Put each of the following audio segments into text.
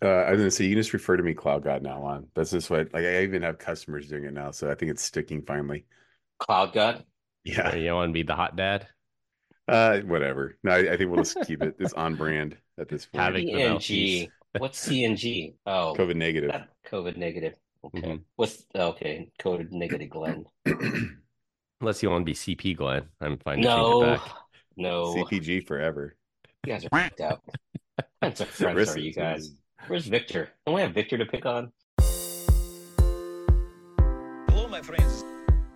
Uh, I was gonna say you can just refer to me Cloud God now on. That's just what like I even have customers doing it now, so I think it's sticking finally. Cloud God. Yeah. You want to be the hot dad? Uh, whatever. No, I, I think we'll just keep it. It's on brand at this point. Havoc. CNG. What's CNG? Oh, COVID negative. COVID negative. Okay. Mhm. What's okay? COVID negative Glenn. Unless you want to be CP Glenn, I'm fine to change No, it back. no. CPG forever. You guys are freaked out. What kinds of friends are you guys? Where's Victor? Don't we have Victor to pick on? Hello, my friends.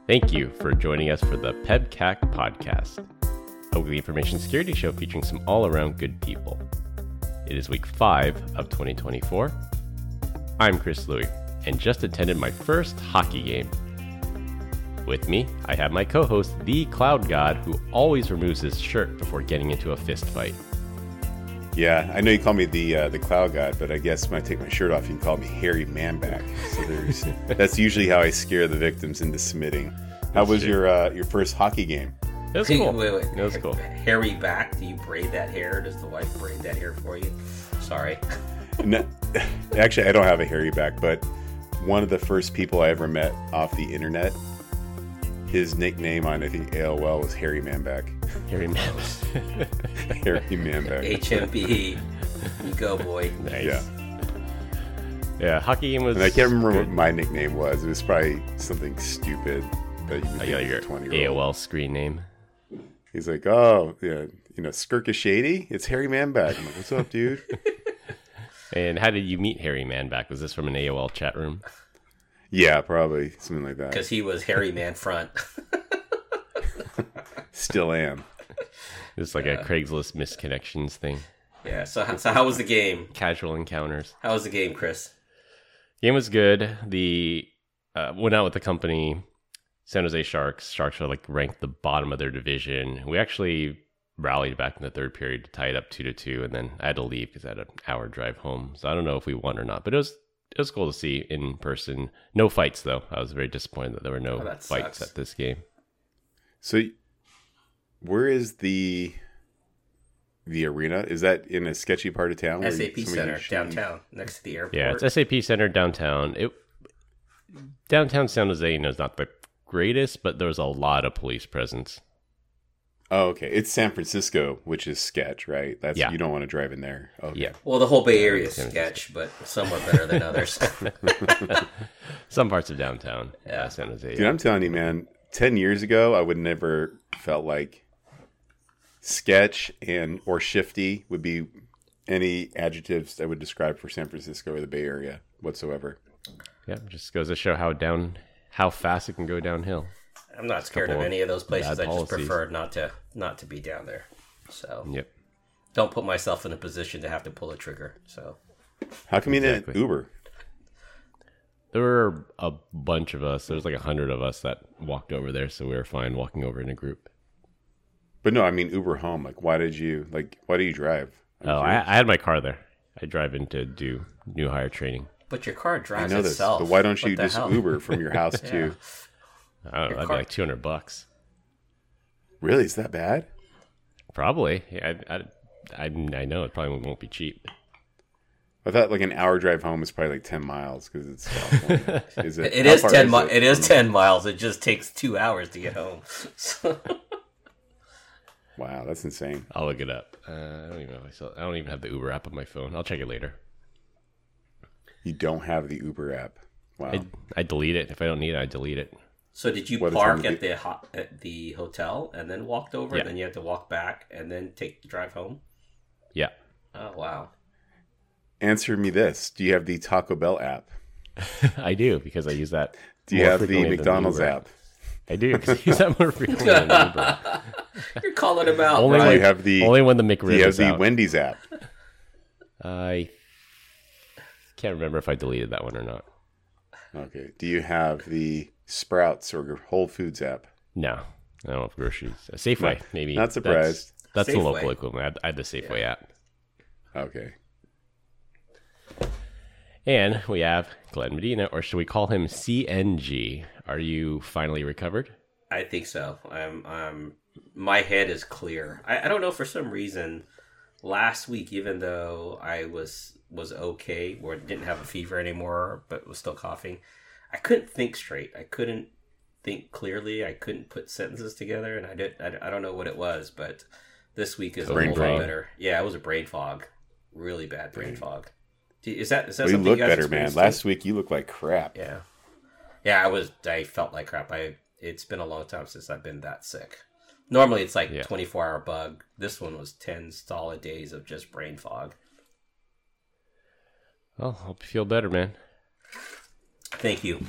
Thank you for joining us for the PEBCAK podcast, a weekly information security show featuring some all around good people. It is week five of 2024. I'm Chris Louie and just attended my first hockey game. With me, I have my co host, the Cloud God, who always removes his shirt before getting into a fist fight. Yeah, I know you call me the uh, the cloud god, but I guess when I take my shirt off, you can call me hairy manback. So there's that's usually how I scare the victims into submitting. How was true. your uh, your first hockey game? It was cool. Wait, wait. It was cool. Hairy back. Do you braid that hair? Does the wife braid that hair for you? Sorry. No, actually, I don't have a hairy back, but one of the first people I ever met off the internet, his nickname on I think AOL was Harry Manback. Hairy man. Harry Manback. HMP. You go, boy. nice. Yeah. Yeah, hockey game was. And I can't remember good. what my nickname was. It was probably something stupid that you would I think got your 20 year old. AOL screen name. He's like, oh, yeah, you know, Skirka Shady? It's Harry Manback. I'm like, what's up, dude? And how did you meet Harry Manback? Was this from an AOL chat room? Yeah, probably something like that. Because he was hairy man front. Still am. It's like a Craigslist misconnections thing. yeah. So, so how was the game? Casual encounters. How was the game, Chris? Game was good. The uh, went out with the company San Jose Sharks. Sharks are like ranked the bottom of their division. We actually rallied back in the third period to tie it up two to two, and then I had to leave because I had an hour drive home. So I don't know if we won or not, but it was it was cool to see in person. No fights though. I was very disappointed that there were no Oh, fights sucks. at this game. So, where is the the arena? Is that in a sketchy part of town? SAP somebody Center, shooting- downtown, next to the airport. Yeah, it's SAP Center downtown. It downtown San Jose, you know, is not the greatest, but there was a lot of police presence. Oh, okay. It's San Francisco, which is sketch, right? That's Yeah. you don't want to drive in there. Okay. Yeah. Well, the whole Bay Area is sketch, but somewhat better than others. Some parts of downtown, Yeah. uh, San Jose. Dude, I'm telling you, man. Ten years ago, I would never felt like sketch and or shifty would be any adjectives I would describe for San Francisco or the Bay Area whatsoever. Yeah, just goes to show how down how fast it can go downhill. I'm not scared of any of those places. I just prefer not to not to be down there. So Yep. don't put myself in a position to have to pull a trigger. So How come you Exactly. didn't Uber? There were a bunch of us. There was like a hundred of us that walked over there, so we were fine walking over in a group. But no, I mean Uber home. Like, why did you like? Why do you drive? I'm Oh, I. I had my car there. I drive in to do new hire training. but your car drives I drives know this, itself. but why don't What you just hell? Uber from your house Yeah. to? I don't know. Your That'd car- be like two hundred bucks, Really, is that bad? probably. Yeah, I, I, I, I know it probably won't be cheap. I thought like an hour drive home is probably like ten miles because it's California. is it? It how is far ten. Mi- it? it is ten miles. It just takes two hours to get home. So, Wow, that's insane. I'll look it up. Uh, I don't even know if I still. I don't even have the Uber app on my phone. I'll check it later. You don't have the Uber app. Wow. I, I delete it if I don't need it. I delete it. So did you What is park on at the ho- at the hotel and then walked over, Yeah. and then you had to walk back and then take the drive home? Yeah, Oh wow! Answer me this: Do you have the Taco Bell app? I do because I use that. Do you have the McDonald's Uber app? I do because I use that more frequently than Uber. You're calling him out. Only Do right? you have the Only when the Do McRib you have is the out. Wendy's app? I can't remember if I deleted that one or not. Okay. Do you have the Sprouts or Whole Foods app? No, I don't know if groceries. Uh, Safeway, Not- maybe. not That's- surprised. That's, the local equivalent. I had, I had the Safeway app. Okay. And we have Glenn Medina, or should we call him CNG? Are you finally recovered? I think so. I'm. I'm. My head is clear. I, I don't know for some reason. Last week, even though I was was okay, or didn't have a fever anymore, but was still coughing, I couldn't think straight. I couldn't think clearly. I couldn't put sentences together, and I did. I, I don't know what it was, but this week is a Brain little bit fog. better. Yeah, it was a brain fog, really bad brain fog. Do- Is that is that Well, you something look you guys better, man. Last week you looked like crap. Yeah, yeah. I was. I felt like crap. I. It's been a long time since I've been that sick. Normally it's like Yeah. twenty four hour bug. This one was ten solid days of just brain fog. Well, hope you feel better, man. Thank you.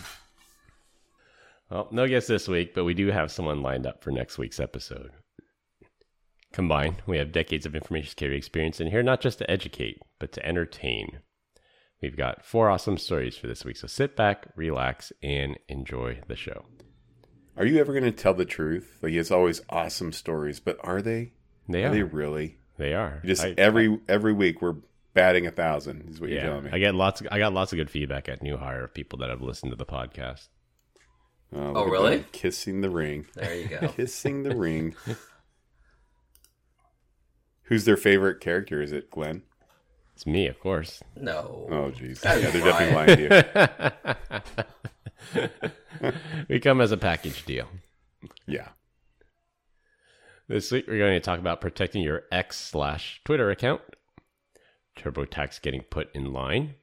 Well, no guest this week, but we do have someone lined up for next week's episode. Combined, we have decades of information security experience in here, not just to educate, but to entertain. We've got four awesome stories for this week, so sit back, relax, and enjoy the show. Are you ever going to tell the truth? Like it's always awesome stories, but are they? They Are are. they really? They are. Just I- every every week we're batting a thousand. Is what you're telling me. I get lots. Of, I got lots of good feedback at New Hire of people that have listened to the podcast. oh, Oh, really? them Kissing the ring. There you go. Kissing the ring. Who's their favorite character? Is it Glenn? It's me, of course. No. Oh, jeez. Yeah, they're definitely lying to you. we come as a package deal. Yeah. This week, we're going to talk about protecting your X slash Twitter account, TurboTax getting put in line.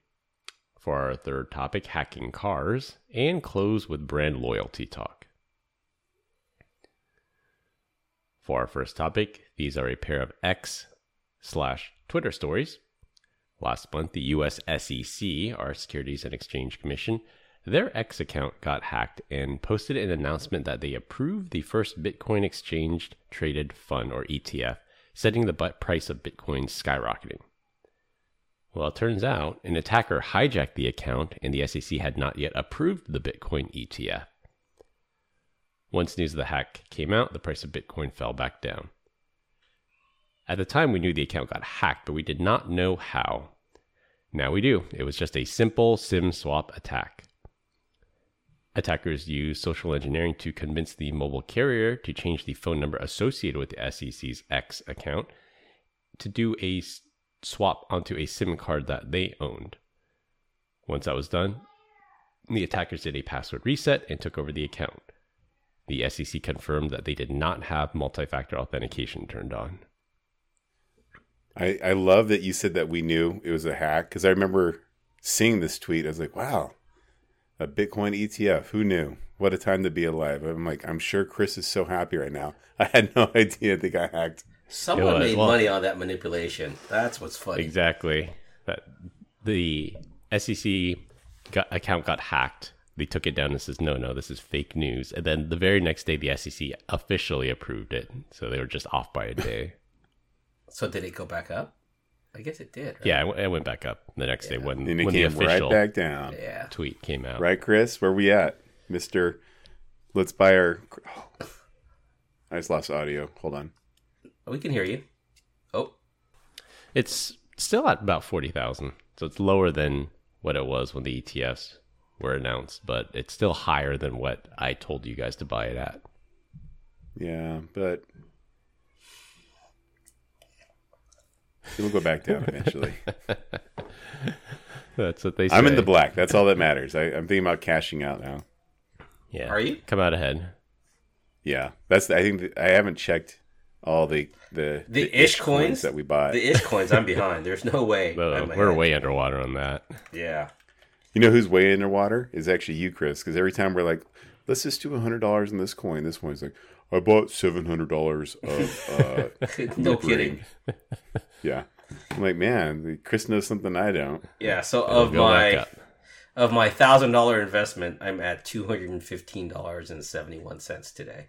For our third topic, hacking cars, and close with brand loyalty talk. For our first topic, these are a pair of X slash Twitter stories. Last month, the US SEC, our Securities and Exchange Commission, their X account got hacked and posted an announcement that they approved the first Bitcoin exchange traded fund or ETF, setting the price of Bitcoin skyrocketing. Well, it turns out an attacker hijacked the account and the SEC had not yet approved the Bitcoin ETF. Once news of the hack came out, the price of Bitcoin fell back down. At the time, we knew the account got hacked, but we did not know how. Now we do. It was just a simple SIM swap attack. Attackers used social engineering to convince the mobile carrier to change the phone number associated with the SEC's X account to do a swap onto a SIM card that they owned. Once that was done, the attackers did a password reset and took over the account. The SEC confirmed that they did not have multi factor authentication turned on. I, I love that you said that we knew it was a hack because I remember seeing this tweet. I was like, wow, a Bitcoin ETF. Who knew? What a time to be alive. I'm like, I'm sure Chris is so happy right now. I had no idea they got hacked. Someone made well- money on that manipulation. That's what's funny. Exactly. That the SEC got, account got hacked. They took it down and says, "No, no, this is fake news." And then the very next day, the SEC officially approved it. So they were just off by a day. So did it go back up? I guess it did. Right? yeah, it went- back up the next day when, And it when the came right official back down. Yeah. tweet came out. Right, Chris? Where we at? Mr. Let's buy our. Oh, I just lost audio. Hold on. Oh, we can hear you. Oh, It's still at about forty thousand, so it's lower than what it was when the ETFs were announced, but it's still higher than what I told you guys to buy it at. Yeah, but it'll go back down eventually. That's what they say. I'm in the black. That's all that matters. I, I'm thinking about cashing out now. Yeah. Are you? Come out ahead. Yeah, that's. I think that, I haven't checked all the the The ish coins? that we bought. The ish coins, I'm behind. There's no way. Uh, we're way underwater on that. Yeah. you know who's way underwater is actually you, Chris. Because every time we're like, let's just do hundred dollars in this coin. This coin's like, I bought seven hundred dollars of. Uh, no kidding. yeah, I'm like, man, Chris knows something I don't. Yeah. So It'll of my of my thousand dollar investment, I'm at two hundred and fifteen dollars and seventy one cents today.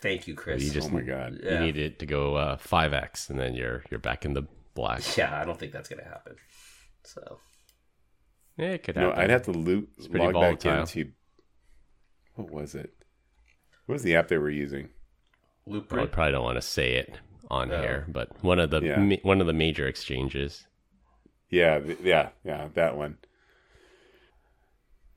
Thank you, Chris. You just Oh my god. you need it to go uh, five x, and then you're you're back in the black. Yeah, I don't think that's gonna happen. So Yeah, it could happen. No. I'd have to loot, pretty log back into. What was it? What was the app they were using? Well, I probably don't want to say it on No. here, but one of the Yeah. ma- one of the major exchanges. Yeah, th- yeah, yeah, that one.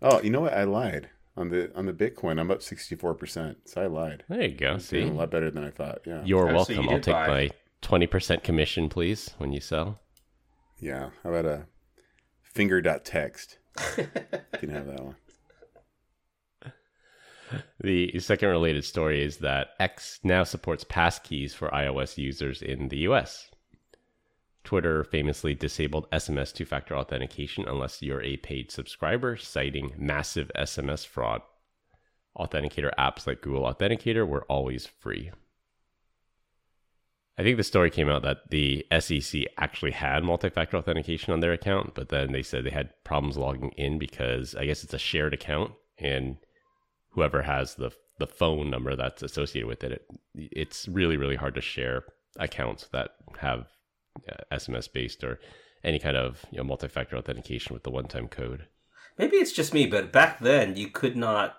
Oh, you know what? I lied on the on the Bitcoin. I'm up 64 percent. So I lied. There you go. Doing See, a lot better than I thought. Yeah. you're Oh, so welcome. you I'll take buy. my 20% commission, please, when you sell. Yeah. How about a finger.text? you can have that one. The second related story is that X now supports passkeys for iOS users in the US. Twitter famously disabled SMS two factor authentication unless you're a paid subscriber, citing massive SMS fraud. Authenticator apps like Google Authenticator were always free. I think the story came out that the SEC actually had multi factor authentication on their account, but then they said they had problems logging in because I guess it's a shared account and whoever has the the phone number that's associated with it, it it's really really hard to share accounts that have uh, SMS based or any kind of you know, multi-factor authentication with the one-time code. Maybe it's just me, but back then you could not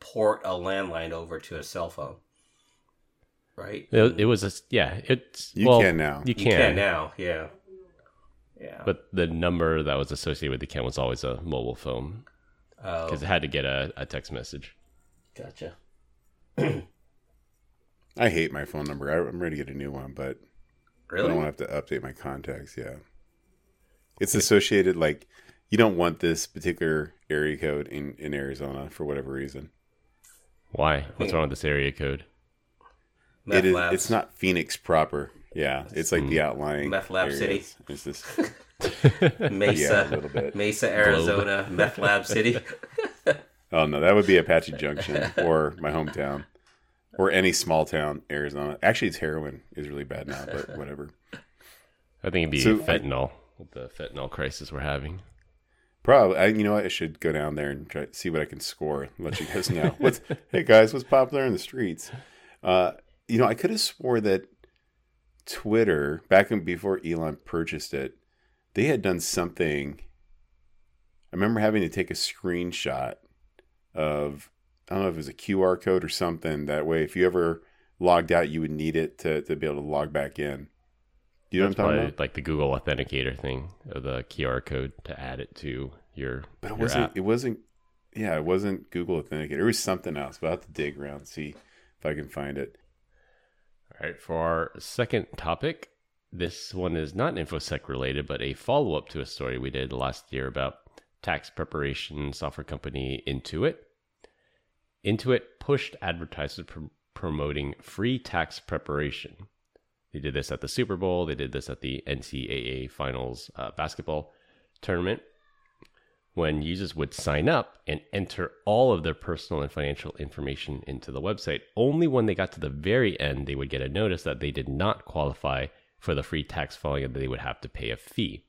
port a landline over to a cell phone, right? It, it was a yeah. It's You well, can now. You You can, can now, yeah, yeah. but the number that was associated with the account was always a mobile phone oh, because it had to get a, a text message. Gotcha. I hate my phone number. I, I'm ready to get a new one, but I don't want to have to update my contacts. Yeah. It's associated, like, you don't want this particular area code in, in Arizona for whatever reason. Why? What's wrong with this area code? Meth it is, labs. it's not Phoenix proper. Yeah. It's like the hmm. outlying. Meth lab areas. city. It's this. Mesa, Yeah, a little bit. Mesa, Arizona, Meth Lab City. Oh, no. That would be Apache Junction or my hometown or any small town, Arizona. Actually, it's heroin is really bad now, but whatever. I think it'd be So, fentanyl with the fentanyl crisis we're having. Probably, I, you know what? I should go down there and try see what I can score. Let you guys know. What's hey guys? What's popular in the streets? Uh, you know, I could have swore that Twitter back in before Elon purchased it, they had done something. I remember having to take a screenshot of I don't know if it was a QR code or something. That way, if you ever logged out, you would need it to to be able to log back in. You know That's what I'm talking about? like the Google Authenticator thing, or the QR code to add it to your, But it your wasn't. app. It wasn't. Yeah, it wasn't Google Authenticator. It was something else. But I'll have to dig around and see if I can find it. All right, for our second topic, this one is not InfoSec related, but a follow up to a story we did last year about tax preparation software company Intuit. Intuit pushed advertisers pr- promoting free tax preparation. They did this at the Super Bowl, they did this at the NCAA Finals uh, basketball tournament. When users would sign up and enter all of their personal and financial information into the website, only when they got to the very end, they would get a notice that they did not qualify for the free tax filing and they would have to pay a fee.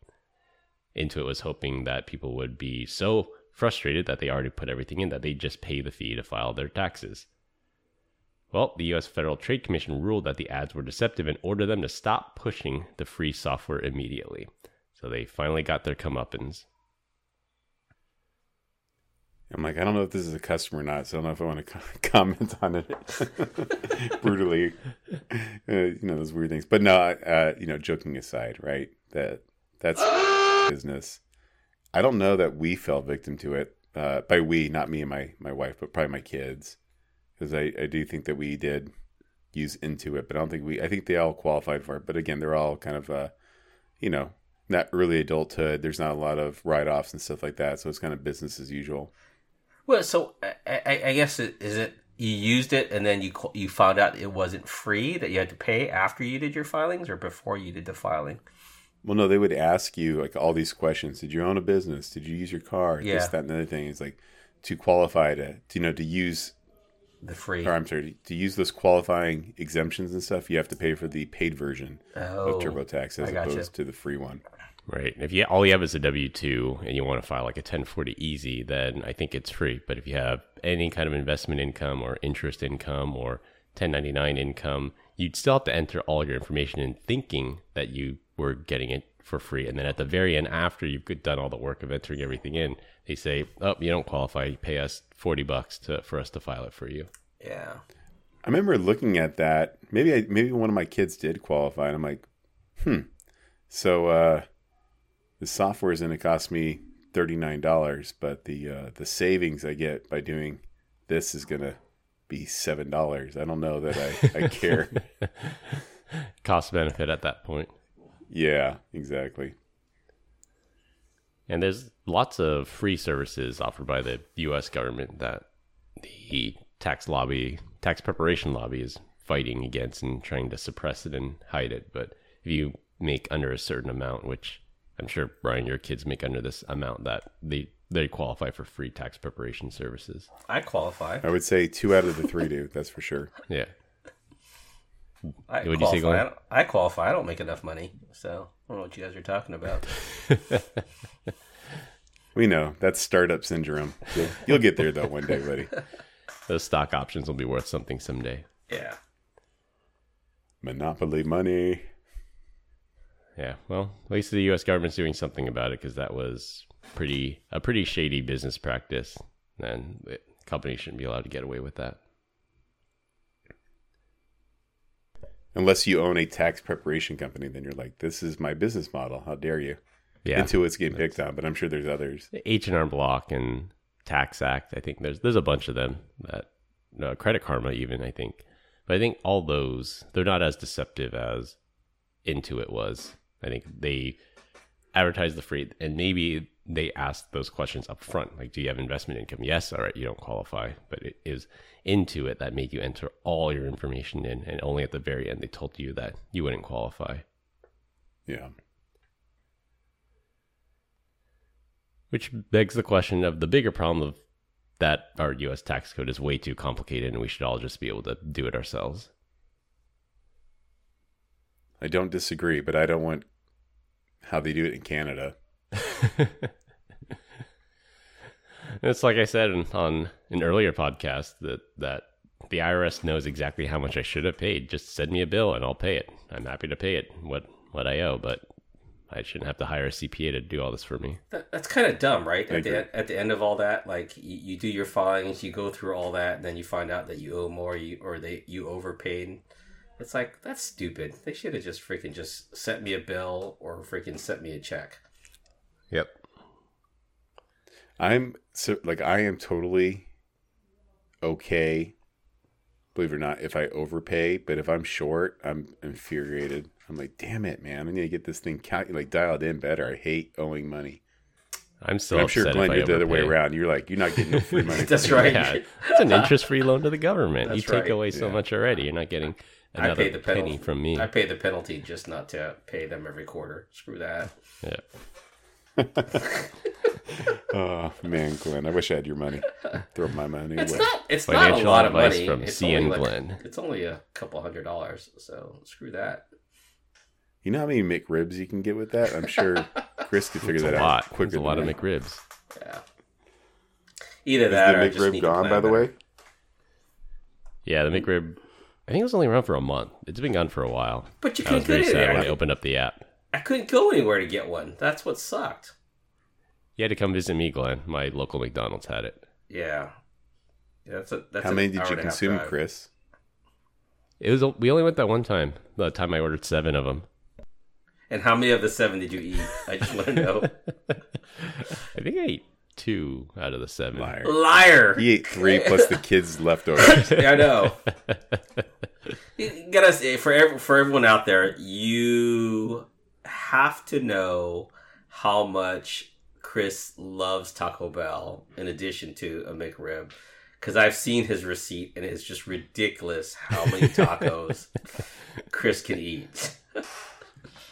Intuit was hoping that people would be so frustrated that they already put everything in that they just pay the fee to file their taxes. Well, the US Federal Trade Commission ruled that the ads were deceptive and ordered them to stop pushing the free software immediately. So they finally got their comeuppance. I'm like, I don't know if this is a customer or not, so I don't know if I want to comment on it brutally. Uh, you know those weird things, but no. Uh, you know, joking aside, right? That that's business. I don't know that we fell victim to it. Uh, by we, not me and my my wife, but probably my kids, because I I do think that we did use Intuit, but I don't think we. I think they all qualified for it, but again, they're all kind of uh, you know, not early adulthood. There's not a lot of write offs and stuff like that, so it's kind of business as usual. Well, so I, I, guess it, is it you used it and then you you found out it wasn't free that you had to pay after you did your filings or before you did the filing. Well, no, they would ask you like all these questions. Did you own a business? Did you use your car? Yeah. This, that, and the other thing. It's like to qualify to, to you know to use The free. or I'm sorry to use those qualifying exemptions and stuff. You have to pay for the paid version Oh, of TurboTax as gotcha. opposed to the free one. Right. If you all you have is a W two and you want to file like a ten forty easy, then I think it's free. But if you have any kind of investment income or interest income or ten ninety nine income, you'd still have to enter all your information in thinking that you were getting it for free. And then at the very end, after you've done all the work of entering everything in, they say, "Oh, you don't qualify. You pay us forty bucks to for us to file it for you." Yeah. I remember looking at that. Maybe I, maybe one of my kids did qualify, and I'm like, hmm. So uh, the software is going to cost me thirty nine dollars, but the uh, the savings I get by doing this is going to be seven dollars. I don't know that I, I care. Cost benefit at that point. Yeah, exactly. And there's lots of free services offered by the U.S. government that the tax lobby, tax preparation lobby, is fighting against and trying to suppress it and hide it. But if you make under a certain amount, which I'm sure Brian, your kids make under this amount, that they they qualify for free tax preparation services. I qualify. I would say two out of the three do. That's for sure. Yeah. I What'd you qualify. say, Glenn? I, don't, I qualify. I don't make enough money, so I don't know what you guys are talking about. We know that's startup syndrome. You'll, you'll get there though one day, buddy. Those stock options will be worth something someday. Yeah. Monopoly money. Yeah, well, at least the U.S. government's doing something about it because that was pretty a pretty shady business practice, and it, companies shouldn't be allowed to get away with that. Unless you own a tax preparation company, then you're like, this is my business model. How dare you? Yeah, Intuit's getting picked on, but I'm sure there's others. H and R Block and TaxAct. I think there's there's a bunch of them that uh, Credit Karma even I think, but I think all those they're not as deceptive as Intuit was. I think they advertise the free and maybe they ask those questions up front like do you have investment income yes all right you don't qualify but it is Intuit that made you enter all your information in and only at the very end they told you that you wouldn't qualify Yeah. Which begs the question of the bigger problem of that our US tax code is way too complicated and we should all just be able to do it ourselves. I don't disagree, but I don't want how they do it in Canada. it's like I said on an earlier podcast that, that the IRS knows exactly how much I should have paid. Just send me a bill and I'll pay it. I'm happy to pay it what what I owe, but I shouldn't have to hire a CPA to do all this for me. That, that's kind of dumb, right? At the, at the end of all that, like you, you do your filings, you go through all that, and then you find out that you owe more, you or they you overpaid. It's like that's stupid. They should have just freaking just sent me a bill or freaking sent me a check. Yep. I'm so like I am totally okay, believe it or not, if I overpay. But if I'm short, I'm infuriated. I'm like, damn it, man! I need to get this thing cal- like dialed in better. I hate owing money. I'm still And I'm sure Glenn, if you're the other way around. You're like, you're not getting no free money. That's right. Yeah, it's an interest-free loan to the government. you take right. away so Yeah. much already. You're not getting I another pay the penalty penny from me. I pay the penalty just not to pay them every quarter. Screw that. Yeah. Oh man, Glenn, I wish I had your money. Throw my money It's away. not. It's not a lot of money. from it's CN only like- Glenn. It's only a couple hundred dollars. So screw that. You know how many McRibs you can get with that? I'm sure Chris could figure It's that a out lot. quicker It's a lot of me. McRibs. Yeah. Either Is that or I the just McRib need to gone, plan by the way? Yeah, the McRib. I think it was only around for a month. It's been gone for a while. But you I was couldn't very get in sad there. when I opened up the app. I couldn't go anywhere to get one. That's what sucked. You had to come visit me, Glenn. My local McDonald's had it. Yeah. Yeah, that's a that's How an many did you and a half consume, drive. Chris? It was. We only went that one time. The time I ordered seven of them. And how many of the seven did you eat? I just want to know. I think I ate two out of the seven. Liar. Liar. He ate three plus the kids leftovers. Yeah, I know. You gotta say for ev- for everyone out there, you have to know how much Chris loves Taco Bell in addition to a McRib, because I've seen his receipt and it's just ridiculous how many tacos Chris can eat.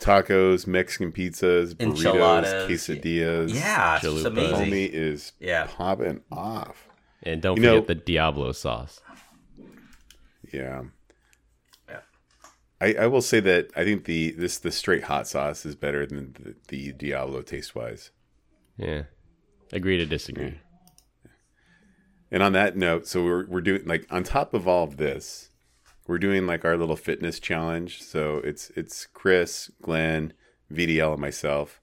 Tacos, Mexican pizzas, burritos, Enchiladas. quesadillas. Yeah, it's just Chalupa. amazing. Homie is Yeah. popping off. And don't You know- forget the Diablo sauce. Yeah. Yeah. I, I will say that I think the this the straight hot sauce is better than the, the Diablo taste wise. Yeah. Agree to disagree. And on that note, so we're we're doing like on top of all of this, we're doing like our little fitness challenge. So it's it's Chris, Glenn, VDL, and myself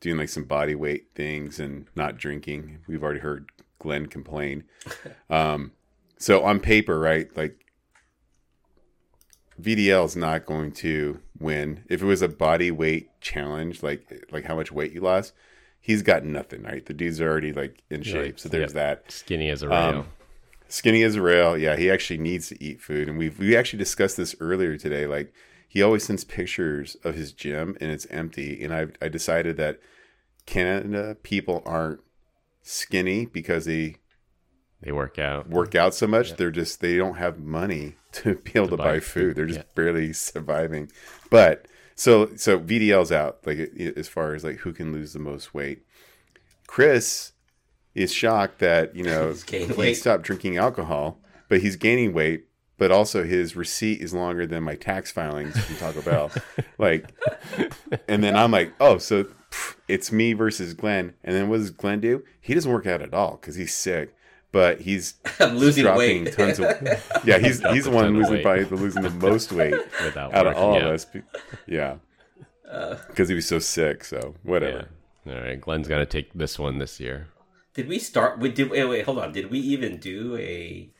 doing like some body weight things and not drinking. We've already heard Glenn complain. Um, so on paper, right, like VDL is not going to win. If it was a body weight challenge, like like how much weight you lost, he's got nothing, right? The dude's already like in shape. So there's Yep. that. Skinny as a rail. Um, Skinny as a rail. Yeah, he actually needs to eat food, and we've we actually discussed this earlier today. Like he always sends pictures of his gym and it's empty. And I I decided that Canada people aren't skinny because they They work out. work out so much. They're just they don't have money to be able to, buy, buy food. food, They're just yeah. barely surviving. But so so VDL's out like as far as like who can lose the most weight. Chris is shocked that you know He's gained he weight. stopped drinking alcohol, but he's gaining weight. But also his receipt is longer than my tax filings from Taco Bell. like, and then I'm like, oh, so pff, it's me versus Glenn. And then what does Glenn do? He doesn't work out at all because he's sick. But he's I'm losing dropping weight. tons of yeah. He's he's the one losing weight. probably losing the most weight Without out of all out. of us. Yeah, Uh, because he was so sick. So whatever. Yeah. All right. Glenn's got to take this one this year. Did we start? We did. Wait, wait, hold on. Did we even do a?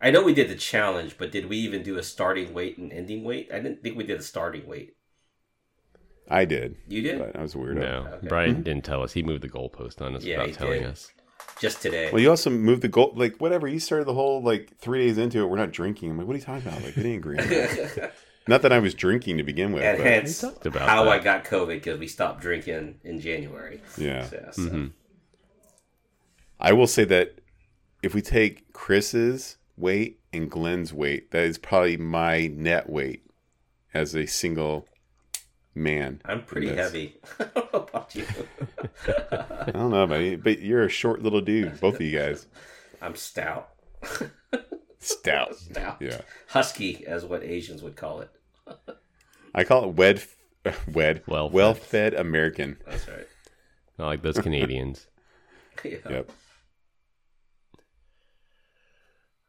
I know we did the challenge, but did we even do a starting weight and ending weight? I didn't think we did a starting weight. I did, You did but I was weird. weirdo. No, Okay. Brian didn't tell us. He moved the goalpost on us Yeah, he without telling did. us. just today. Well, you also moved the goal. Like whatever. You started the whole like three days into it. We're not drinking. I'm like, what are you talking about? Like we didn't agree. that. Not that I was drinking to begin with. and but hence talked about how that. I got COVID because we stopped drinking in January. yeah. So, so- Mm-hmm. I will say that if we take Chris's weight and Glenn's weight, that is probably my net weight as a single man. I'm pretty heavy. I don't know about you. I don't know, buddy, but you're a short little dude, both of you guys. I'm stout. Stout. Stout. Yeah. Husky, as what Asians would call it. I call it wed, wed, Well-fed. well-fed American. That's right. Not like those Canadians. Yeah. Yep.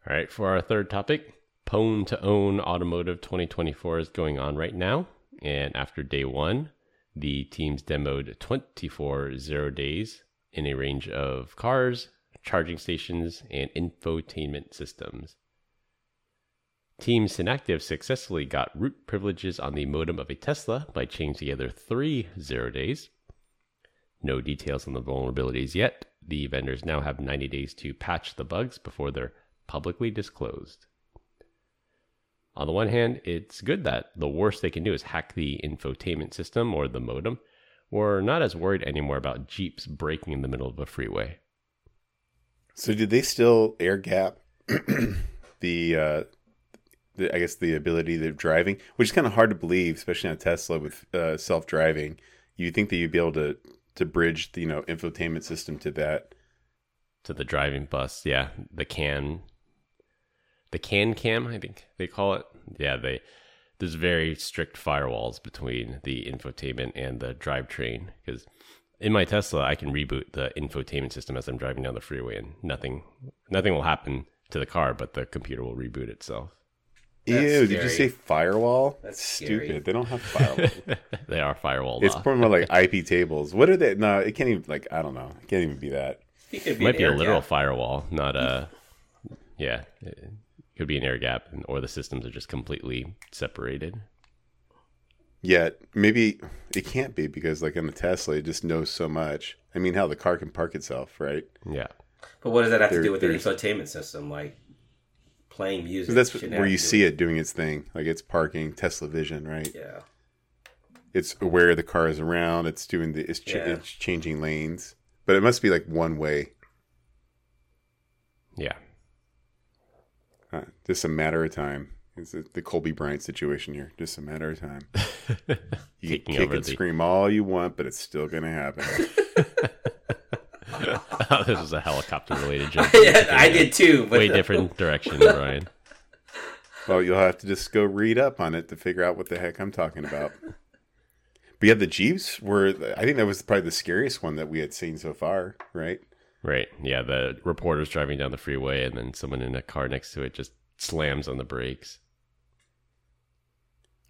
All right, for our third topic, Pwn2Own Automotive 2024 is going on right now. And after day one, the teams demoed 24 zero days in a range of cars, charging stations, and infotainment systems. Team Synacktiv successfully got root privileges on the modem of a Tesla by chaining together three zero days. No details on the vulnerabilities yet. The vendors now have 90 days to patch the bugs before they're publicly disclosed. On the one hand, it's good that the worst they can do is hack the infotainment system or the modem. We're not as worried anymore about Jeeps breaking in the middle of a freeway. So did they still air gap the, uh, the I guess the ability of driving, which is kind of hard to believe, especially on Tesla with uh, self-driving. You think that you'd be able to to bridge the you know infotainment system to that. To the driving bus, yeah, the can, the can cam, I think they call it. Yeah, they there's very strict firewalls between the infotainment and the drivetrain because in my Tesla I can reboot the infotainment system as I'm driving down the freeway and nothing nothing will happen to the car, but the computer will reboot itself. That's Ew! Did you say firewall? That's stupid. scary. They don't have firewall. they are firewall. it's off. more like IP tables. What are they? No, it can't even like I don't know. It can't even be that. It could It might an be a literal gap. firewall, not a. Yeah, it could be an air gap, and- or the systems are just completely separated. Yet maybe it can't be because like in the Tesla, it just knows so much. I mean, how the car can park itself, right? Yeah, But what does that have to do with the infotainment system? Like playing music. That's where you see with- it doing its thing. Like it's parking, Tesla Vision, right? Yeah. It's aware the car is around. It's doing the it's, ch- Yeah. it's changing lanes, but it must be like one way. yeah. Uh, just a matter of time. It's the- the Kobe Bryant situation here. Just a matter of time. You can kick and the- scream all you want, but it's still going to happen. oh, this was a helicopter related joke. yeah, I did too. But Way different direction, Brian. well, you'll have to just go read up on it to figure out what the heck I'm talking about. But yeah, the Jeeps were. I think that was probably the scariest one that we had seen so far, right? Right. Yeah, the reporter's driving down the freeway, and then someone in a car next to it just slams on the brakes.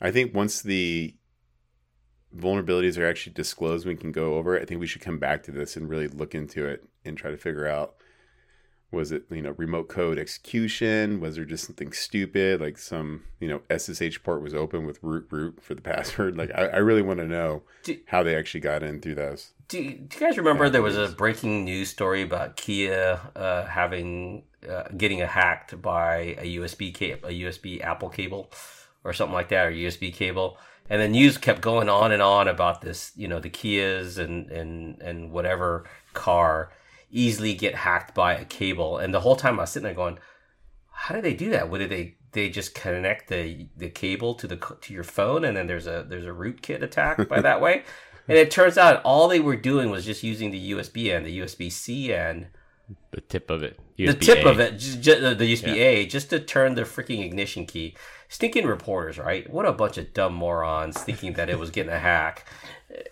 I think once the vulnerabilities are actually disclosed, we can go over it. I think we should come back to this and really look into it and try to figure out was it you know remote code execution? Was there just something stupid like some you know SSH port was open with root root for the password? Like I, I really want to know Do- how they actually got in through those. Do, do you guys remember there was a breaking news story about Kia uh, having uh, getting a hacked by a USB cable, a USB Apple cable or something like that, or USB cable. And the news kept going on and on about this, you know, the Kias and and and whatever car easily get hacked by a cable. And the whole time I was sitting there going, how did they do that? What did they they just connect the the cable to the to your phone, and then there's a there's a rootkit attack by that way. And it turns out all they were doing was just using the USB end, the USB C end, The tip of it. the tip A. of it, just, just, the USB A, just to turn the freaking ignition key. Stinking reporters, right? What a bunch of dumb morons thinking that it was getting a hack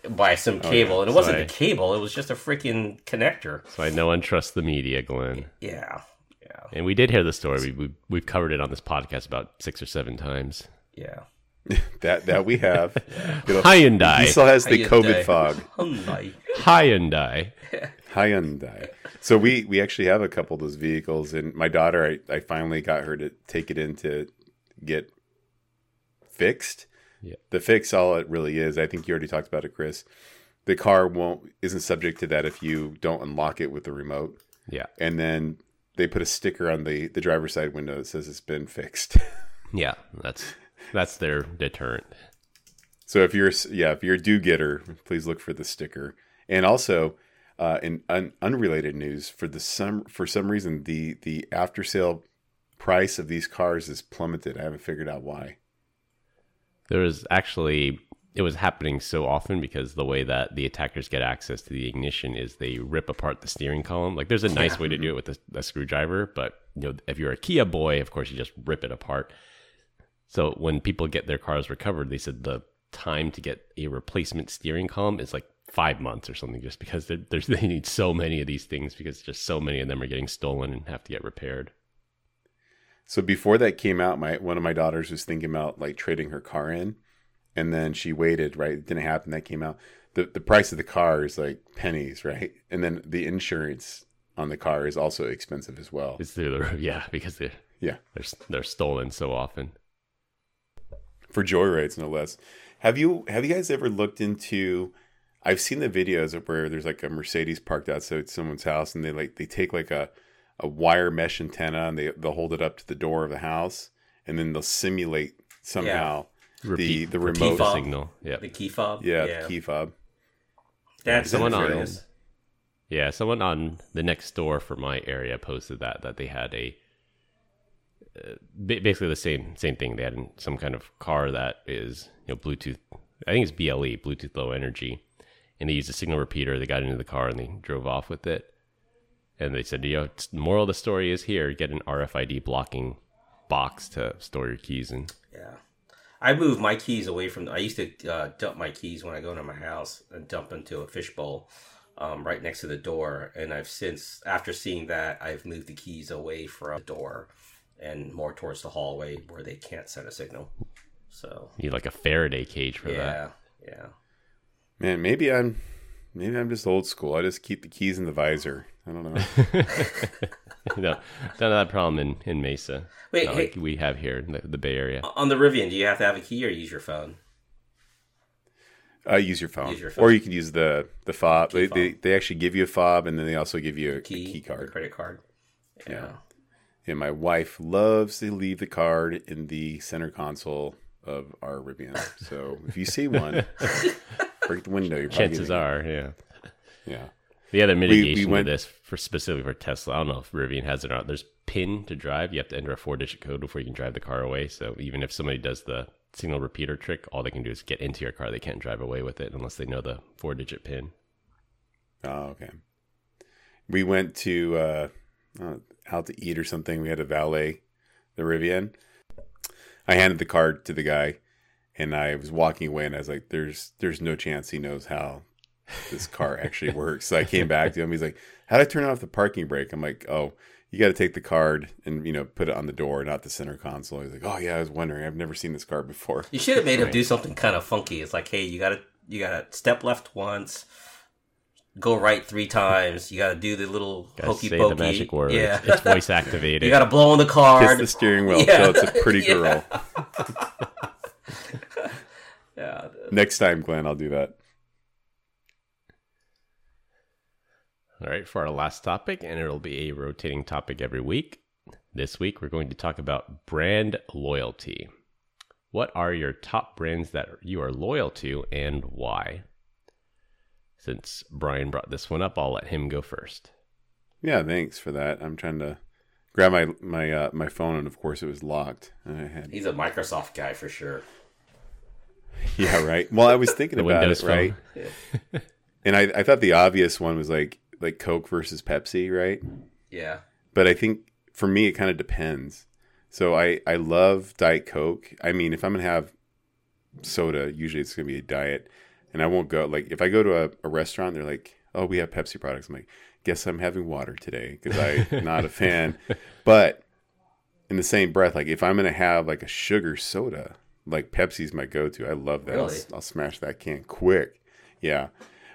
by some oh, cable, and it So wasn't I- the cable; it was just a freaking connector. So I no one trusts the media, Glenn. Yeah, yeah, And we did hear the story. We, we, we've covered it on this podcast about six or seven times. yeah. That that we have. You know, Hyundai. He still has the Hyundai. COVID fog. Hyundai. Hyundai. Hyundai. So we we actually have a couple of those vehicles, and my daughter, I, I finally got her to take it in to get fixed. Yeah. The fix, all it really is, I think you already talked about it, Chris. The car won't isn't subject to that if you don't unlock it with the remote, Yeah. and then they put a sticker on the the driver's side window that says it's been fixed. Yeah. That's that's their deterrent. So if you're yeah, if you're a do getter, please look for the sticker. And also, uh, in un- unrelated news, for the some for some reason the the after sale price of these cars is plummeted. I haven't figured out why. There was actually it was happening so often because the way that the attackers get access to the ignition is they rip apart the steering column. Like there's a nice way to do it with a, a screwdriver, but you know if you're a Kia boy, of course you just rip it apart. So when people get their cars recovered, they said the time to get a replacement steering column is like five months or something, just because they need so many of these things because just so many of them are getting stolen and have to get repaired. So before that came out, my one of my daughters was thinking about like trading her car in, and then she waited. Right, it didn't happen. That came out. the The price of the car is like pennies, right? And then the insurance on the car is also expensive as well. It's through the roof, yeah, because they're Yeah, they're they're stolen so often. for joyrides no less. Have you have you guys ever looked into? I've seen the videos of where there's like a Mercedes parked outside someone's house, and they like they take like a a wire mesh antenna and they they'll hold it up to the door of the house, and then they'll simulate somehow Repeat the repeat remote- the fob. signal. Yeah, The key fob. yeah, the key fob. That's Someone on- hilarious. yeah. Someone on the Nextdoor for my area posted that that they had a uh, basically the same same thing. They had some kind of car that is you know Bluetooth. I think it's BLE, Bluetooth Low Energy, and they used a signal repeater. They got into the car and they drove off with it. And they said, you know, it's- the moral of the story is here: get an RFID blocking box to store your keys in. Yeah. I move my keys away from. I used to uh, dump my keys when I go into my house and dump into a fishbowl um, right next to the door. And I've since, after seeing that, I've moved the keys away from the door and more towards the hallway where they can't send a signal. So You need like a Faraday cage for that. yeah, yeah. Man, maybe I'm maybe I'm just old school. I just keep the keys in the visor. I don't know. no, don't have that problem in, in Mesa. Wait, hey- like we have here in the, the Bay Area. On the Rivian, do you have to have a key or use your phone? Uh, use your phone, Use your phone. or you can use the the fob. Key They, they fob. they actually give you a fob, and then they also give you a Key, key, card. credit card. Yeah. And my wife loves to leave the card in the center console of our Rivian. So if you see one, break the window. You're Chances gonna- are, yeah. yeah. The other mitigation went- to this, for specifically for Tesla, I don't know if Rivian has it or not. There's PIN to drive. You have to enter a four-digit code before you can drive the car away. So even if somebody does the signal repeater trick, all they can do is get into your car. They can't drive away with it unless they know the four-digit PIN. Oh, okay. We went to uh, uh, out to eat or something. We had a valet the Rivian. I handed the card to the guy, and I was walking away, and I was like, "There's, there's no chance he knows how this car actually works." So I came back to him. He's like, "How do I turn off the parking brake?" I'm like, "Oh, you got to take the card and you know put it on the door, not the center console." He's like, "Oh yeah, I was wondering. I've never seen this car before." You should have made him do something kind of funky. It's like, hey, you gotta you gotta step left once, go right three times. You gotta do the little Gotta hokey say pokey. the magic word. Yeah, It's, it's voice activated. you gotta blow on the Kiss card. the steering wheel, Yeah. so it's a pretty Yeah. girl. yeah, Next time, Glenn, I'll do that. All right, for our last topic, and it'll be a rotating topic every week. This week, we're going to talk about brand loyalty. What are your top brands that you are loyal to and why? Since Brian brought this one up, I'll let him go first. Yeah, thanks for that. I'm trying to grab my my uh, my phone, and of course it was locked. And I had He's a Microsoft guy for sure. yeah, right. Well, I was thinking about Windows it, right? And I, I thought the obvious one was like like Coke versus Pepsi, right? Yeah. But I think for me it kind of depends. So I I love Diet Coke. I mean, if I'm gonna have soda, usually it's gonna be a diet, and I won't go like if I go to a, a restaurant, they're like, oh, we have Pepsi products. I'm like, guess I'm having water today because I'm not a fan. But in the same breath, like if I'm gonna have like a sugar soda, like Pepsi's my go-to. I love that. I'll, I'll smash that can quick. Yeah.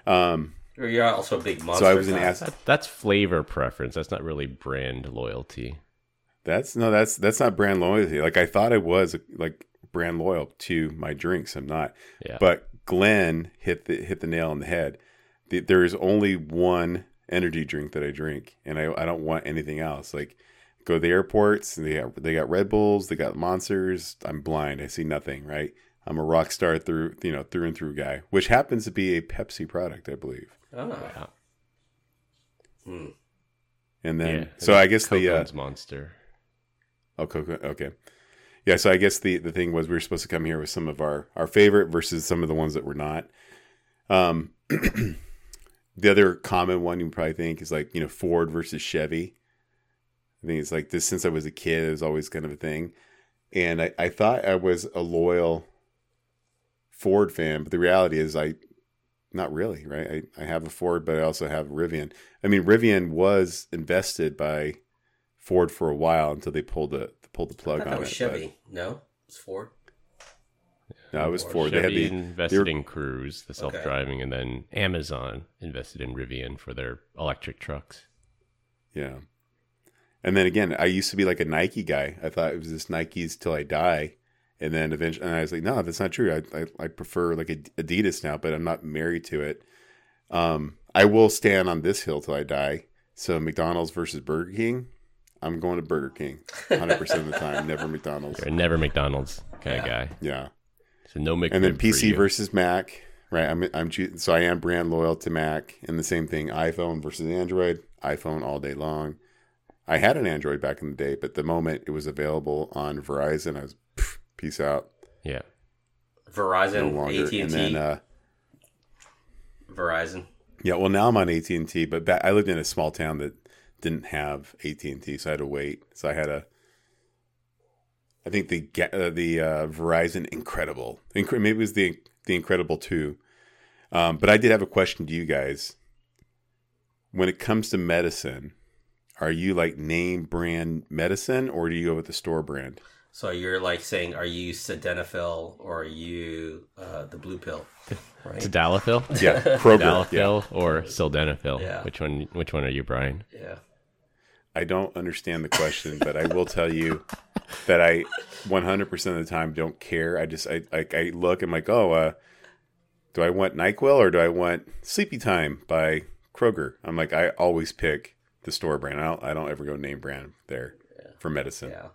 Um, Or You're also a big monster. so I was gonna ask. That, that's flavor preference. That's not really brand loyalty. That's no, that's that's not brand loyalty. Like I thought I was like brand loyal to my drinks. I'm not. Yeah. But Glenn hit the hit the nail on the head. The, there is only one energy drink that I drink, and I, I don't want anything else. Like go to the airports, and they got they got Red Bulls, they got Monsters. I'm blind. I see nothing. Right. I'm a Rockstar through you know through and through guy, which happens to be a Pepsi product, I believe. Oh. Yeah. Hmm. And then Yeah, so I guess Coke the uh, Monster. Oh, Coco. Okay. Yeah. So I guess the, the thing was we were supposed to come here with some of our, our favorite versus some of the ones that were not. Um, the other common one you probably think is like, you know, Ford versus Chevy. I think it's like this since I was a kid, it was always kind of a thing. And I, I thought I was a loyal Ford fan, but the reality is I, not really, right? I, I have a Ford, but I also have Rivian. I mean, Rivian was invested by Ford for a while until they pulled the pulled the plug thought on that was it. Chevy. No, it's Ford. no, it was Or Ford. Chevy they had the invested they were- in Cruise, the self-driving, and then Amazon invested in Rivian for their electric trucks. yeah. And then again, I used to be like a Nike guy. I thought it was just Nikes till I die, and then eventually, and I was like, no, that's not true. I I, I prefer like Adidas now, but I'm not married to it. Um, I will stand on this hill till I die. So McDonald's versus Burger King, I'm going to Burger King 100 percent of the time. Never McDonald's. You're never McDonald's kind of guy. Yeah. So no McRib and then PC versus Mac, right? I'm I'm so I am brand loyal to Mac, and the same thing iPhone versus Android. iPhone all day long. I had an Android back in the day, but the moment it was available on Verizon, I was peace out. yeah. Verizon, longer. AT and And then T, uh, Verizon. yeah, well now I'm on AT and T, but back, I lived in a small town that didn't have AT and T, so I had to wait. So I had a. I think the uh, the uh, Verizon Incredible, Incre- maybe it was the the Incredible two, um, but I did have a question to you guys. When it comes to medicine, are you like name brand medicine, or do you go with the store brand? So you're like saying, are you Sildenafil or are you uh, the blue pill? Right. Tadalafil? Yeah, Kroger. yeah. Or Sildenafil? Yeah. Which one? Which one are you, Brian? Yeah. I don't understand the question, but I will tell you that I 100% of the time don't care. I just I like I look I'm like, "Oh, uh do I want NyQuil or do I want Sleepy Time by Kroger?" I'm like I always pick the store brand. I don't I don't ever go name brand there for medicine. Yeah.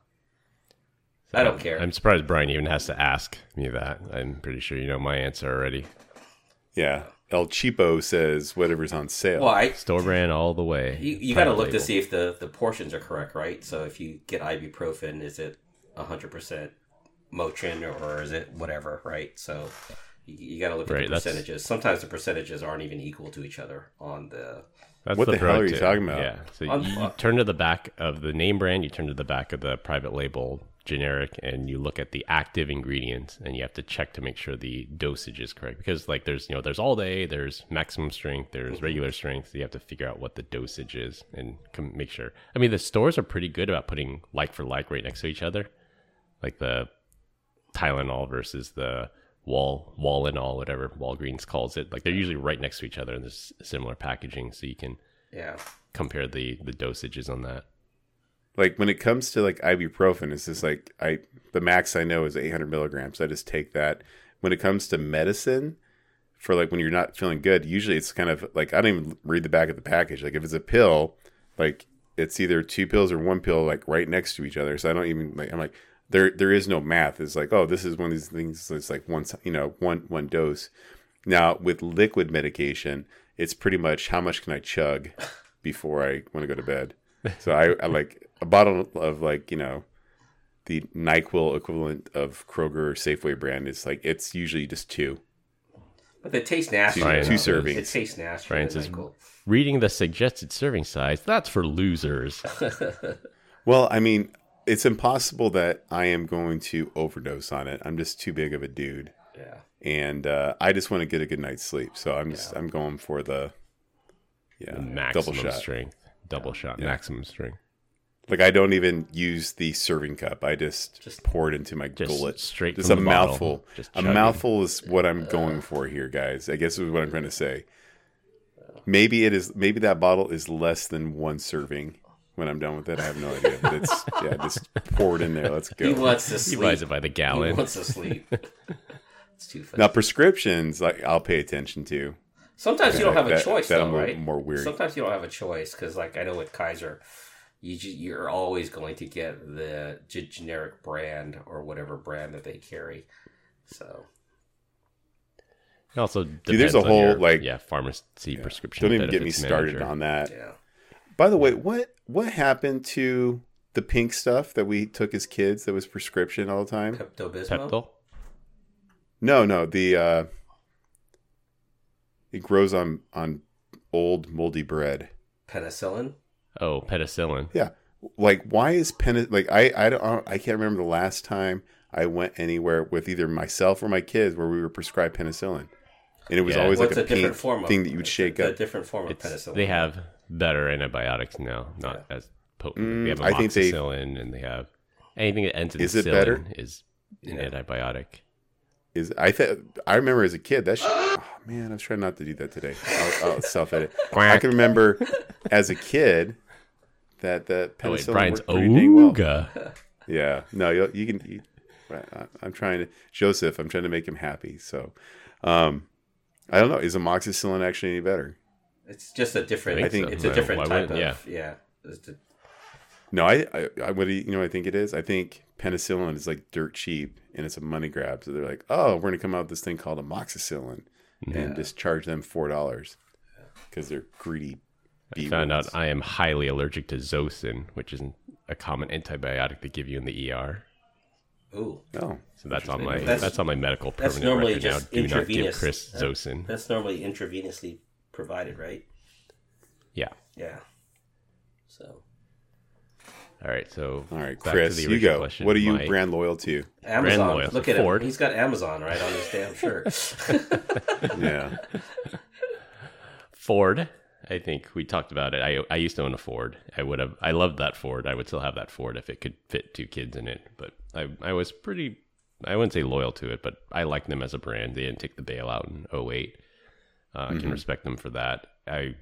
I don't um, care. I'm surprised Brian even has to ask me that. I'm pretty sure you know my answer already. Yeah. El Cheapo says whatever's on sale. Well, I, Store brand all the way. you, you got to Private look to see if the, the portions are correct, right? So if you get ibuprofen, is it 100% Motrin or is it whatever, right? So you, you got to look at Right, the that's- percentages. Sometimes the percentages aren't even equal to each other on the. That's What the hell are you tip. talking about? Yeah. So On- you, you turn to the back of the name brand, you turn to the back of the private label generic, and you look at the active ingredients, and you have to check to make sure the dosage is correct. Because like there's you know there's all day, there's maximum strength, there's mm-hmm. regular strength. So you have to figure out what the dosage is and com- make sure. I mean, the stores are pretty good about putting like for like right next to each other, like the Tylenol versus the Wall wall and all whatever Walgreens calls it. Like they're usually right next to each other, and there's similar packaging, so you can Yeah. compare the the dosages on that. Like when it comes to like ibuprofen, it's just like I the max I know is 800 milligrams. I just take that. When it comes to medicine, for like when you're not feeling good, usually it's kind of like I don't even read the back of the package. Like if it's a pill, like it's either two pills or one pill, like right next to each other. So I don't even like I'm like there there is no math. It's like, oh, this is one of these things. It's like one, you know, one one dose. Now with liquid medication, it's pretty much how much can I chug before I want to go to bed. So I, I like a bottle of like you know the Nyquil equivalent of Kroger or Safeway brand is like it's usually just two. But they taste nasty. Two, two servings. It tastes nasty. Francis. Isn't that cool? Reading the suggested serving size, that's for losers. Well, I mean, it's impossible that I am going to overdose on it. I'm just too big of a dude, Yeah. and uh, I just want to get a good night's sleep. So I'm just I'm going for the yeah maximum double shot. strength. Double shot, Yeah. maximum strength. Like I don't even use the serving cup. I just Just- pour it into my Just gullet. straight Just from a the bottle. mouthful. Just a mouthful is what I'm going for here, guys. I guess is what I'm trying to say. Maybe it is. Maybe that bottle is less than one serving. When I'm done with it, I have no idea. But it's yeah, just pour it in there. Let's go. He go. wants to He sleep. buys it by the gallon. He gallon. wants to sleep. it's too fast. Now prescriptions, like I'll pay attention to. Sometimes you don't have a That- choice, that though, I'm right? more weird. Sometimes you don't have a choice because, like, I know with Kaiser, you ju- you're always going to get the g- generic brand or whatever brand that they carry. So It also Dude, there's a on whole, your, like- yeah pharmacy prescription. Don't even get me benefits started manager. on that. yeah, By the way, what what happened to the pink stuff that we took as kids that was prescription all the time? Pepto Bismol. No, no, the uh it grows on on old moldy bread. penicillin. Oh, penicillin. Yeah. Like why is pen like I I don't I can't remember the last time I went anywhere with either myself or my kids where we were prescribed penicillin. And it was Yeah. always What's like a a different form of thing that you would shake a up. different form of It's, penicillin. they have better antibiotics now, not as potent. Mm, they have I think they- amoxicillin, and they have anything that ends in Is it better? is an Yeah. antibiotic. is I th- I remember as a kid that sh- oh, man I was trying not to do that today. I'll, I'll self edit. I can remember as a kid that the Oh, wait, penicillin Brian's worked pretty well. Yeah, no, you, you can. You, I- I'm trying to Joseph. I'm trying to make him happy. So, um, I don't know. Is amoxicillin actually any better? It's just a different. I I think think so. it's a different Why type of. wouldn't- Yeah. It's No, I, I, I what do you, you know? what I think it is. I think penicillin is like dirt cheap and it's a money grab. So they're like, oh, we're gonna come out with this thing called amoxicillin and just charge them four dollars because they're greedy. I found out I am highly allergic to Zosyn, which is a common antibiotic they give you in the ER. ooh, Oh, So that's on my That's- that's, on my medical that's permanent normally record now. just Do not give intravenous. Chris That- Zosyn. that's normally intravenously provided, right? Yeah. Yeah. So All right. So all right, back to Chris, the you go. question. What are you My- brand loyal to? Amazon. loyal. Look at Ford. him. He's got Amazon right on his damn shirt. Yeah, Ford. I think we talked about it. I I used to own a Ford. I would have. I loved that Ford. I would still have that Ford if it could fit two kids in it. But I I was pretty. I wouldn't say loyal to it, but I like them as a brand. They didn't take the bailout in 8. Uh, I can respect them for that. I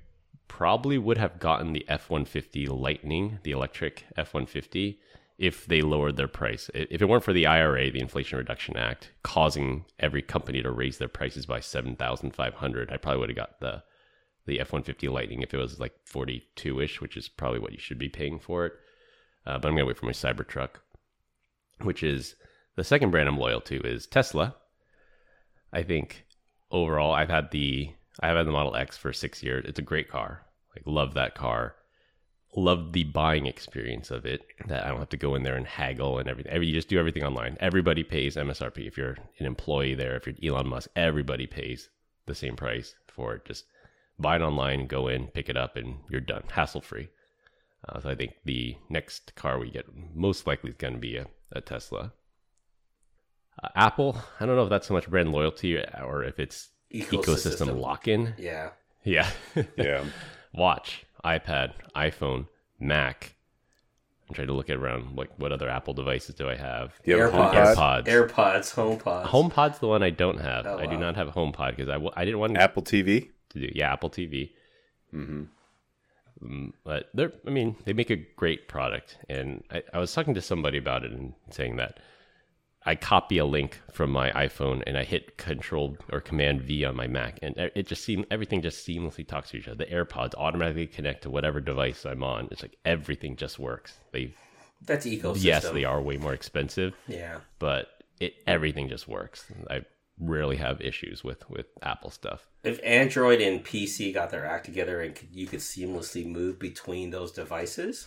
probably would have gotten the F one fifty Lightning, the electric F one fifty, if they lowered their price. If it weren't for the IRA, the Inflation Reduction Act, causing every company to raise their prices by seven thousand five hundred, I probably would have got the the F one fifty Lightning if it was like forty two ish, which is probably what you should be paying for it. Uh, but I'm gonna wait for my Cybertruck, which is the second brand I'm loyal to is Tesla. I think overall, I've had the I've had the Model X for six years. It's a great car. Like love that car. Love the buying experience of it. That I don't have to go in there and haggle and everything. Every, you just do everything online. Everybody pays MSRP. If you're an employee there, if you're Elon Musk, everybody pays the same price for it. Just buy it online, go in, pick it up, and you're done, hassle free. Uh, so I think the next car we get most likely is going to be a, a Tesla. Uh, Apple, I don't know if that's so much brand loyalty or if it's ecosystem, lock in. Yeah. Yeah. yeah. Watch, iPad, iPhone, Mac. I'm trying to look at around like what other Apple devices do I have? Do have AirPods. HomePod? AirPods. AirPods, HomePods. HomePod's the one I don't have. Oh, I do not have a HomePod because I, w- I didn't want Apple TV. To do yeah Apple TV. hmm Mm, but they're I mean they make a great product, and I, I was talking to somebody about it and saying that I copy a link from my iPhone and I hit Control or Command V on my Mac, and it just seems everything just seamlessly talks to each other. The AirPods automatically connect to whatever device I'm on. It's like everything just works. They That's ecosystem. yes, they are way more expensive, Yeah. but it everything just works. I rarely have issues with with Apple stuff. If Android and PC got their act together and could, you could seamlessly move between those devices,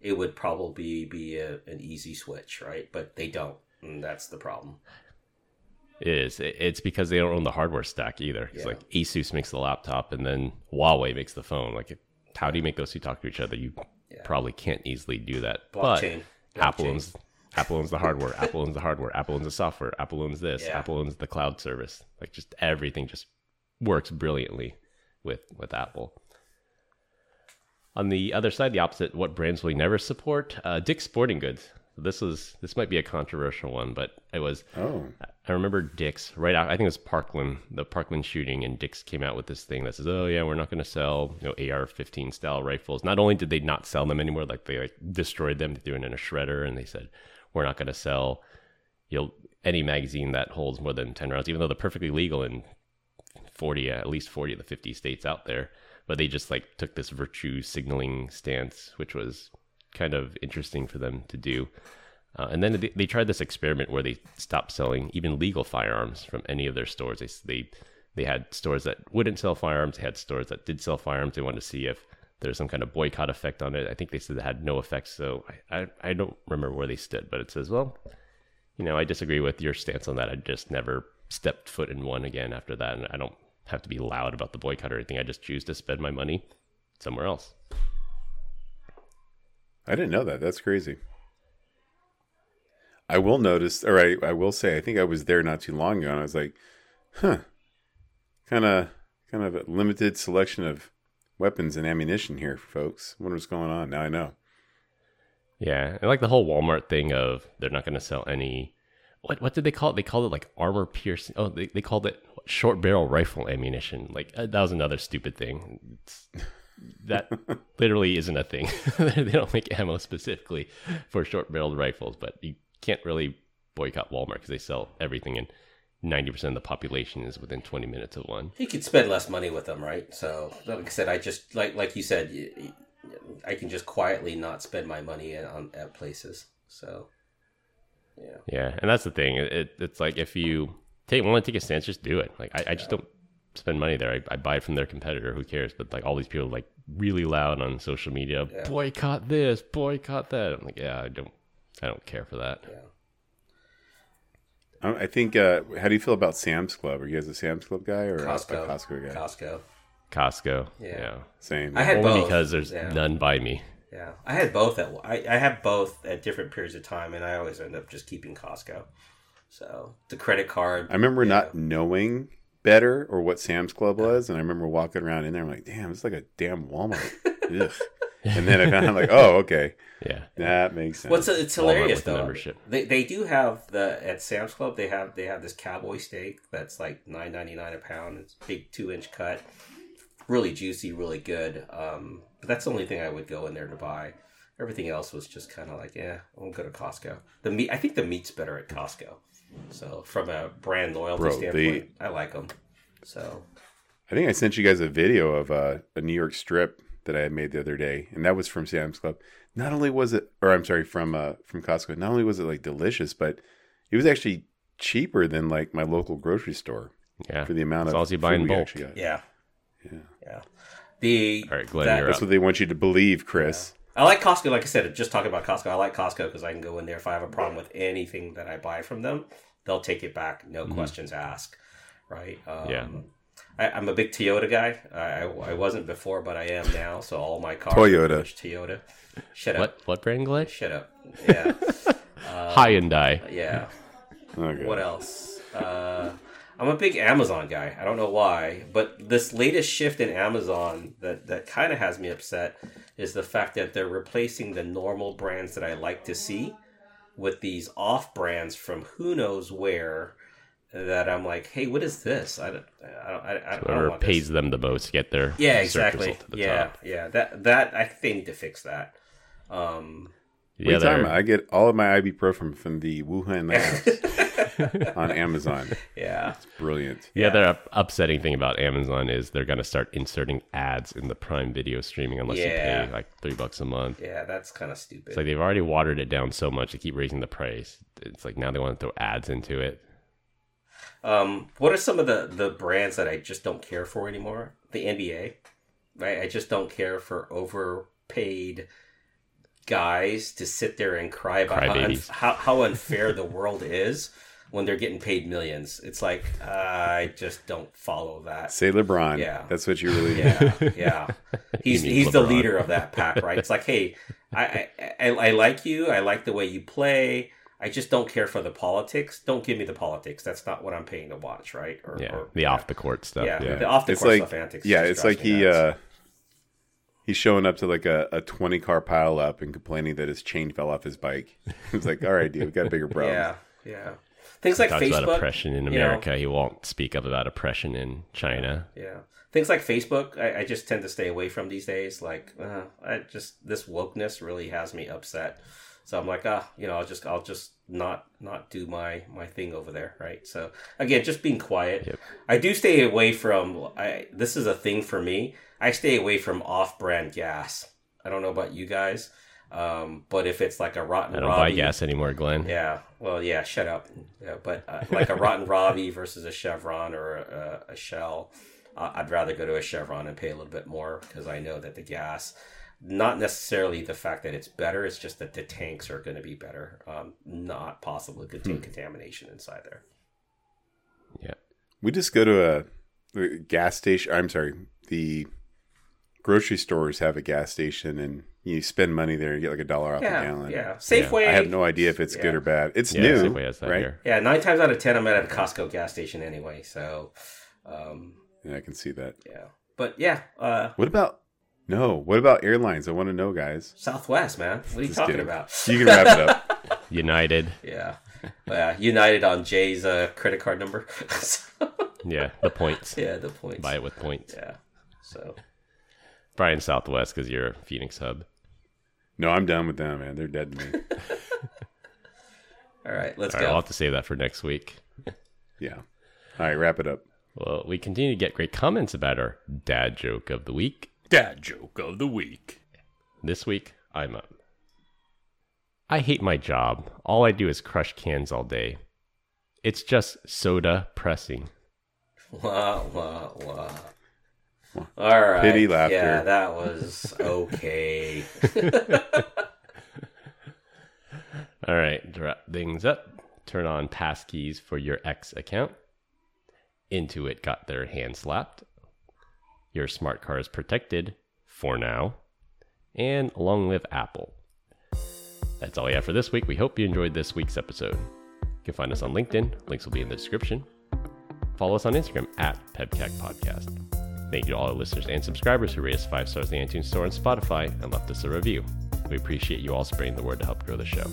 it would probably be a, an easy switch, right? But they don't, and that's the problem. It is. It's because they don't own the hardware stack either. It's Yeah. like Asus makes the laptop, and then Huawei makes the phone. Like, how do you make those two talk to each other? You Yeah. probably can't easily do that. Blockchain. But Apple Blockchain. owns Apple owns the hardware. Apple owns the hardware. Apple owns the software. Apple owns this. Yeah. Apple owns the cloud service. Like, just everything just works brilliantly with with Apple. On the other side, the opposite, what brands will we never support? Uh, Dick's Sporting Goods. This was this might be a controversial one, but it was Oh, I remember Dick's right out. I think it was Parkland, the Parkland shooting, and Dick's came out with this thing that says, "Oh yeah, we're not going to sell you know AR-15 style rifles." Not only did they not sell them anymore, like they like destroyed them, they threw it in a shredder, and they said, "We're not going to sell you any magazine that holds more than ten rounds, even though they're perfectly legal in forty, at least forty of the fifty states out there." But they just like took this virtue signaling stance, which was kind of interesting for them to do. Uh, and then they, they tried this experiment where they stopped selling even legal firearms from any of their stores. They they they had stores that wouldn't sell firearms. They had stores that did sell firearms. They wanted to see if there's some kind of boycott effect on it. I think they said it had no effect. So I, I, I don't remember where they stood, but it says, well, you know, I disagree with your stance on that. I just never stepped foot in one again after that, and I don't have to be loud about the boycott or anything. I just choose to spend my money somewhere else. I didn't know that. That's crazy. I will notice, or I, I will say, I think I was there not too long ago, and I was like, huh, kind of, kind of a limited selection of weapons and ammunition here, folks. Wonder what's going on. Now I know. Yeah, and like the whole Walmart thing of they're not going to sell any. What what did they call it? They called it like armor piercing. Oh, they, they called it short barrel rifle ammunition. Like uh, that was another stupid thing. It's, that literally isn't a thing. they don't make ammo specifically for short barreled rifles, but you can't really boycott Walmart because they sell everything, and ninety percent of the population is within twenty minutes of one. You could spend less money with them, right? So, like I said, I just like like you said, I can just quietly not spend my money at, on at places. So, yeah, Yeah, and that's the thing. It, it, it's like if you take want to take a stance, just do it. Like I, I just don't spend money there. I, I buy it from their competitor. Who cares? But like all these people like really loud on social media, Yeah. boycott this, boycott that. I'm like, yeah, I don't, I don't care for that. yeah. I I think. Uh, how do you feel about Sam's Club? Are you guys a Sam's Club guy or a- Costco, a Costco guy? Costco. Costco. Yeah. Yeah. Same. I had Only both. because there's Yeah. none by me. Yeah, I had both at I, I have both at different periods of time, and I always end up just keeping Costco. So the credit card. I remember Yeah. not knowing better or what Sam's Club was, and I remember walking around in there. I'm like, damn, it's like a damn Walmart. Ugh. And then I found out, like, oh, okay, Yeah. that makes sense. What's it's Walmart hilarious with the though. membership. They they do have the at Sam's Club they have they have this cowboy steak that's like nine ninety nine a pound. It's big two inch cut, really juicy, really good. Um, but that's the only thing I would go in there to buy. Everything else was just kind of like, yeah, I'll go to Costco. The meat, I think the meat's better at Costco. So from a brand loyalty Bro, standpoint, I like them. So I think I sent you guys a video of uh, a New York strip that I had made the other day, and that was from Sam's Club. Not only was it, or I'm sorry, from uh, from Costco. Not only was it like delicious, but it was actually cheaper than like my local grocery store Yeah. for the amount As of long as you buy in we bulk. actually got. yeah, Yeah. yeah. The All right, Glenn, that- you're That's up. what they want you to believe, Chris. I like Costco. Like I said, just talking about Costco, I like Costco because I can go in there if I have a problem with anything that I buy from them, they'll take it back, no questions asked. Right? Um, Yeah. I, I'm a big Toyota guy. I, I, I wasn't before, but I am now. So all my cars Toyota. are Toyota. Shut up. What what brand, Glenn? Shut up. Yeah. Hyundai. yeah. Okay. What else? Uh, I'm a big Amazon guy. I don't know why, but this latest shift in Amazon that that kind of has me upset is the fact that they're replacing the normal brands that I like to see with these off brands from who knows where. That I'm like, hey, what is this? I don't, I don't, I, I don't Whoever want this. pays them the most to get their Yeah, exactly. to the Yeah, top. yeah. That that I think they need to fix that. Um, The What are you talking about? I get all of my ibuprofen from from the Wuhan labs. on Amazon. Yeah. It's brilliant. The other up- upsetting thing about Amazon is they're going to start inserting ads in the Prime Video streaming unless Yeah. you pay like three bucks a month. Yeah, that's kind of stupid. It's like they've already watered it down so much; they keep raising the price. It's like now they want to throw ads into it. Um, what are some of the the brands that I just don't care for anymore? The NBA, right? I just don't care for overpaid guys to sit there and cry about how, Crybabies. how how unfair the world is when they're getting paid millions. It's like uh, I just don't follow that. Say LeBron. Yeah. That's what you really Yeah, yeah. He's he's the leader of that pack, right? It's like, hey, I I I like you. I like the way you play. I just don't care for the politics. Don't give me the politics. That's not what I'm paying to watch, right? Or, Yeah, or- the off the court stuff. Yeah, Yeah, the off the It's court like stuff antics. yeah, it's like he uh he's showing up to like a, a twenty car pile up and complaining that his chain fell off his bike. It's like, all right, dude, we got a bigger problem. yeah, yeah. Things like Talks about oppression in you know, America. He won't speak up about oppression in China. Yeah. Things like Facebook, I, I just tend to stay away from these days. Like, uh, I just this wokeness really has me upset. So I'm like, ah, you know, I'll just I'll just not not do my my thing over there, right? So again, just being quiet. Yep. I do stay away from. I this is a thing for me. I stay away from off-brand gas. I don't know about you guys, um, but if it's like a rotten I don't buy gas anymore, Glenn. yeah, well, yeah, shut up. Yeah, but uh, like a Rotten Robbie versus a Chevron or a, a Shell, uh, I'd rather go to a Chevron and pay a little bit more because I know that the gas, not necessarily the fact that it's better, it's just that the tanks are going to be better. Um, not possibly contain contamination inside there. Yeah. We just go to a, a gas station. I'm sorry, the grocery stores have a gas station, and you spend money there and you get like a dollar off a gallon. yeah. Safeway. I have no idea if it's good or bad. It's Yeah, new, Safeway has that right? here. Yeah, nine times out of ten, I'm at a Costco gas station anyway. So, um, Yeah, I can see that. yeah. But yeah, uh, What about no? What about airlines? I want to know, guys. Southwest, man. What are you Just talking kidding. about? You can wrap it up. United. Yeah. Yeah. United on Jay's uh, credit card number. Yeah, the points. yeah, the points. Buy it with points. Yeah. So Brian Southwest because you're a Phoenix hub. No, I'm done with them, man. They're dead to me. all right, let's All right, go. I'll have to save that for next week. Yeah. All right, wrap it up. Well, we continue to get great comments about our dad joke of the week. Dad joke of the week. This week, I'm up. I hate my job. All I do is crush cans all day. It's just soda pressing. Wah, wah, wah. All right. Pity laughter. Yeah, that was okay. All right, to wrap things up. Turn on passkeys for your X account. Intuit got their hand slapped. Your smart car is protected for now. And long live Apple. That's all we have for this week. We hope you enjoyed this week's episode. You can find us on LinkedIn. Links will be in the description. Follow us on Instagram at PEBCAK Podcast. Thank you to all our listeners and subscribers who rate us five stars in the iTunes Store and Spotify and left us a review. We appreciate you all spreading the word to help grow the show.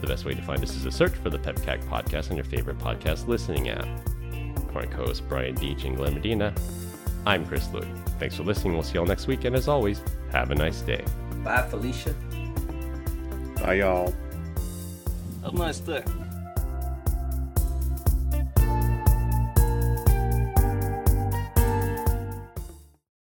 The best way to find us is to search for the PEBCAK podcast on your favorite podcast listening app. For my co-hosts Brian Deitch and Glenn Medina, I'm Chris Louie. Thanks for listening. We'll see you all next week, and as always, have a nice day. Bye, Felicia. Bye, y'all. Have a nice day.